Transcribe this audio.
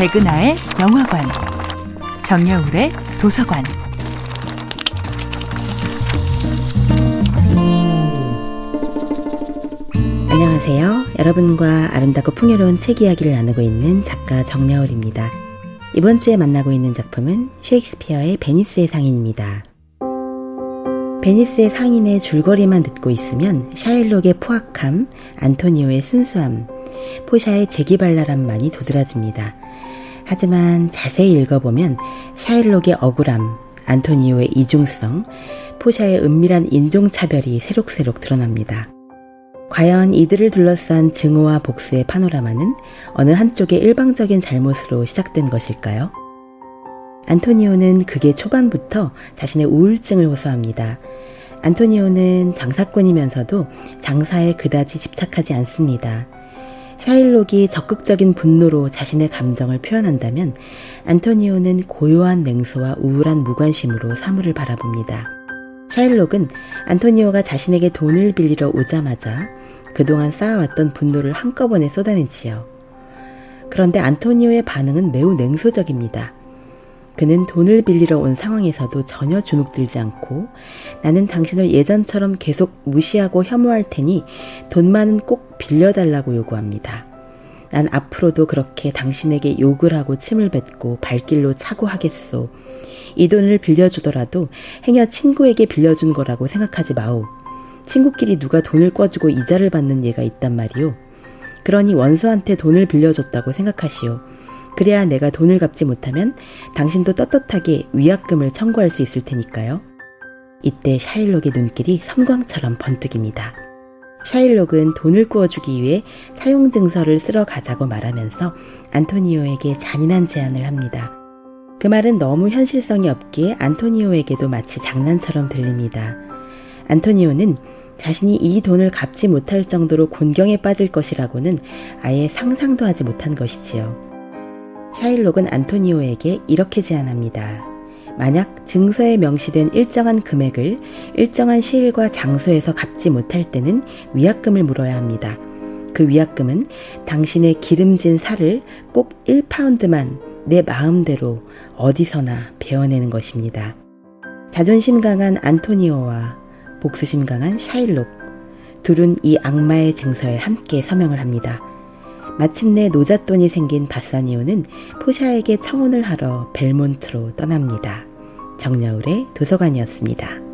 백은하의 영화관, 정여울의 도서관. 안녕하세요. 여러분과 아름답고 풍요로운 책 이야기를 나누고 있는 작가 정여울입니다. 이번 주에 만나고 있는 작품은 셰익스피어의 베니스의 상인입니다. 베니스의 상인의 줄거리만 듣고 있으면 샤일록의 포악함, 안토니오의 순수함, 포샤의 재기발랄함만이 도드라집니다. 하지만 자세히 읽어보면 샤일록의 억울함, 안토니오의 이중성, 포샤의 은밀한 인종차별이 새록새록 드러납니다. 과연 이들을 둘러싼 증오와 복수의 파노라마는 어느 한쪽의 일방적인 잘못으로 시작된 것일까요? 안토니오는 그게 초반부터 자신의 우울증을 호소합니다. 안토니오는 장사꾼이면서도 장사에 그다지 집착하지 않습니다. 샤일록이 적극적인 분노로 자신의 감정을 표현한다면 안토니오는 고요한 냉소와 우울한 무관심으로 사물을 바라봅니다. 샤일록은 안토니오가 자신에게 돈을 빌리러 오자마자 그동안 쌓아왔던 분노를 한꺼번에 쏟아내지요. 그런데 안토니오의 반응은 매우 냉소적입니다. 그는 돈을 빌리러 온 상황에서도 전혀 주눅들지 않고 나는 당신을 예전처럼 계속 무시하고 혐오할 테니 돈만은 꼭 빌려달라고 요구합니다. 난 앞으로도 그렇게 당신에게 욕을 하고 침을 뱉고 발길로 차고 하겠소. 이 돈을 빌려주더라도 행여 친구에게 빌려준 거라고 생각하지 마오. 친구끼리 누가 돈을 꿔주고 이자를 받는 예가 있단 말이오. 그러니 원수한테 돈을 빌려줬다고 생각하시오. 그래야 내가 돈을 갚지 못하면 당신도 떳떳하게 위약금을 청구할 수 있을 테니까요. 이때 샤일록의 눈길이 섬광처럼 번뜩입니다. 샤일록은 돈을 구워주기 위해 사용증서를 쓸어 가자고 말하면서 안토니오에게 잔인한 제안을 합니다. 그 말은 너무 현실성이 없기에 안토니오에게도 마치 장난처럼 들립니다. 안토니오는 자신이 이 돈을 갚지 못할 정도로 곤경에 빠질 것이라고는 아예 상상도 하지 못한 것이지요. 샤일록은 안토니오에게 이렇게 제안합니다. 만약 증서에 명시된 일정한 금액을 일정한 시일과 장소에서 갚지 못할 때는 위약금을 물어야 합니다. 그 위약금은 당신의 기름진 살을 꼭 1파운드만 내 마음대로 어디서나 베어내는 것입니다. 자존심 강한 안토니오와 복수심 강한 샤일록, 둘은 이 악마의 증서에 함께 서명을 합니다. 마침내 노잣돈이 생긴 바사니오는 포샤에게 청혼을 하러 벨몬트로 떠납니다. 정여울의 도서관이었습니다.